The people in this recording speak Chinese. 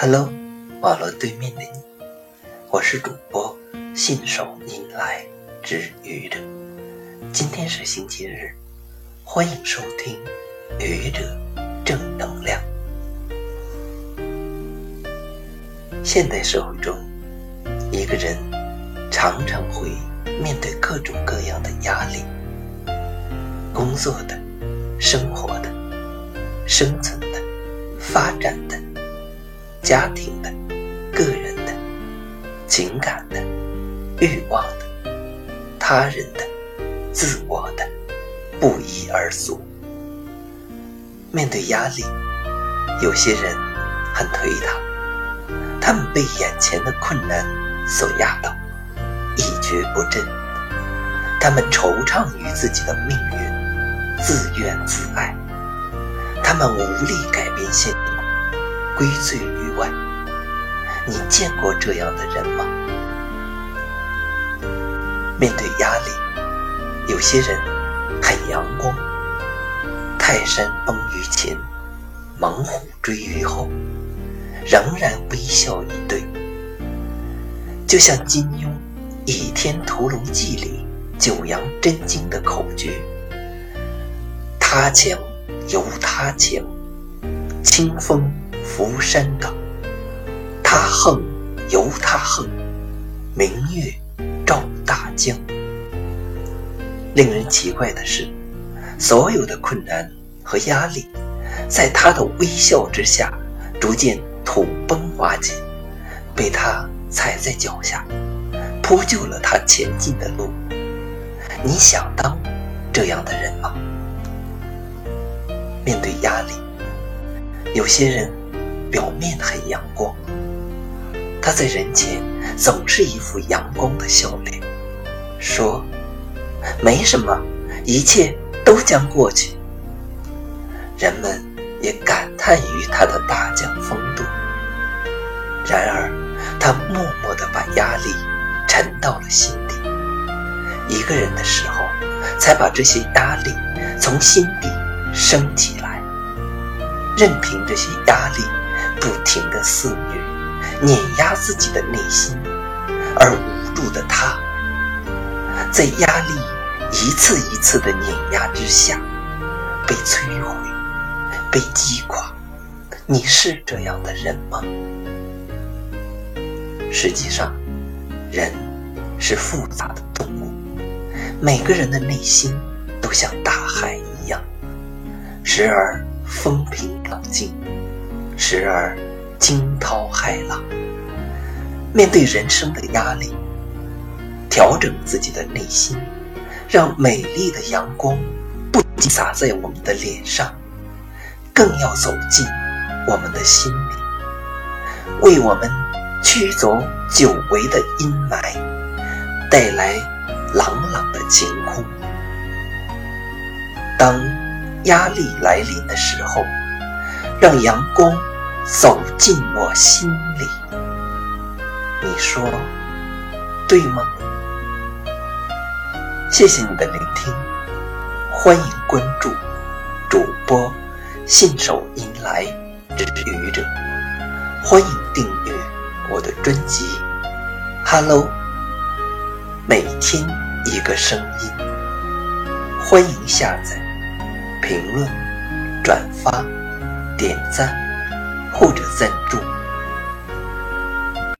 Hello，网络对面的你，我是主播信手拈来之愚者。今天是星期日，欢迎收听愚者正能量。现代社会中，一个人常常会面对各种各样的压力，工作的、生活的、生存的、发展的。家庭的、个人的、情感的、欲望的、他人的、自我的，不一而足。面对压力，有些人很颓唐，他们被眼前的困难所压倒，一蹶不振。他们惆怅于自己的命运，自怨自艾。他们无力改变现状，归罪于外。你见过这样的人吗？面对压力，有些人很阳光。泰山崩于前，猛虎追于后，仍然微笑以对。就像金庸《倚天屠龙记》里九阳真经的口诀：“他强由他强，清风浮山岗。”他横由他横，明月照大江。令人奇怪的是，所有的困难和压力，在他的微笑之下，逐渐土崩瓦解，被他踩在脚下，铺就了他前进的路。你想当这样的人吗？面对压力，有些人表面很阳光。他在人前总是一副阳光的笑脸，说：“没什么，一切都将过去。”人们也感叹于他的大将风度。然而，他默默地把压力沉到了心底。一个人的时候，才把这些压力从心底升起来，任凭这些压力不停的肆虐。碾压自己的内心，而无助的他，在压力一次一次的碾压之下，被摧毁，被击垮。你是这样的人吗？实际上，人是复杂的动物，每个人的内心都像大海一样，时而风平浪静，时而……惊涛骇浪，面对人生的压力，调整自己的内心，让美丽的阳光不仅洒在我们的脸上，更要走进我们的心里，为我们驱走久违的阴霾，带来朗朗的晴空。当压力来临的时候，让阳光。走进我心里，你说对吗？谢谢你的聆听，欢迎关注主播信手拈来之愚者，欢迎订阅我的专辑《Hello》，每天一个声音，欢迎下载、评论、转发、点赞。或者赞助。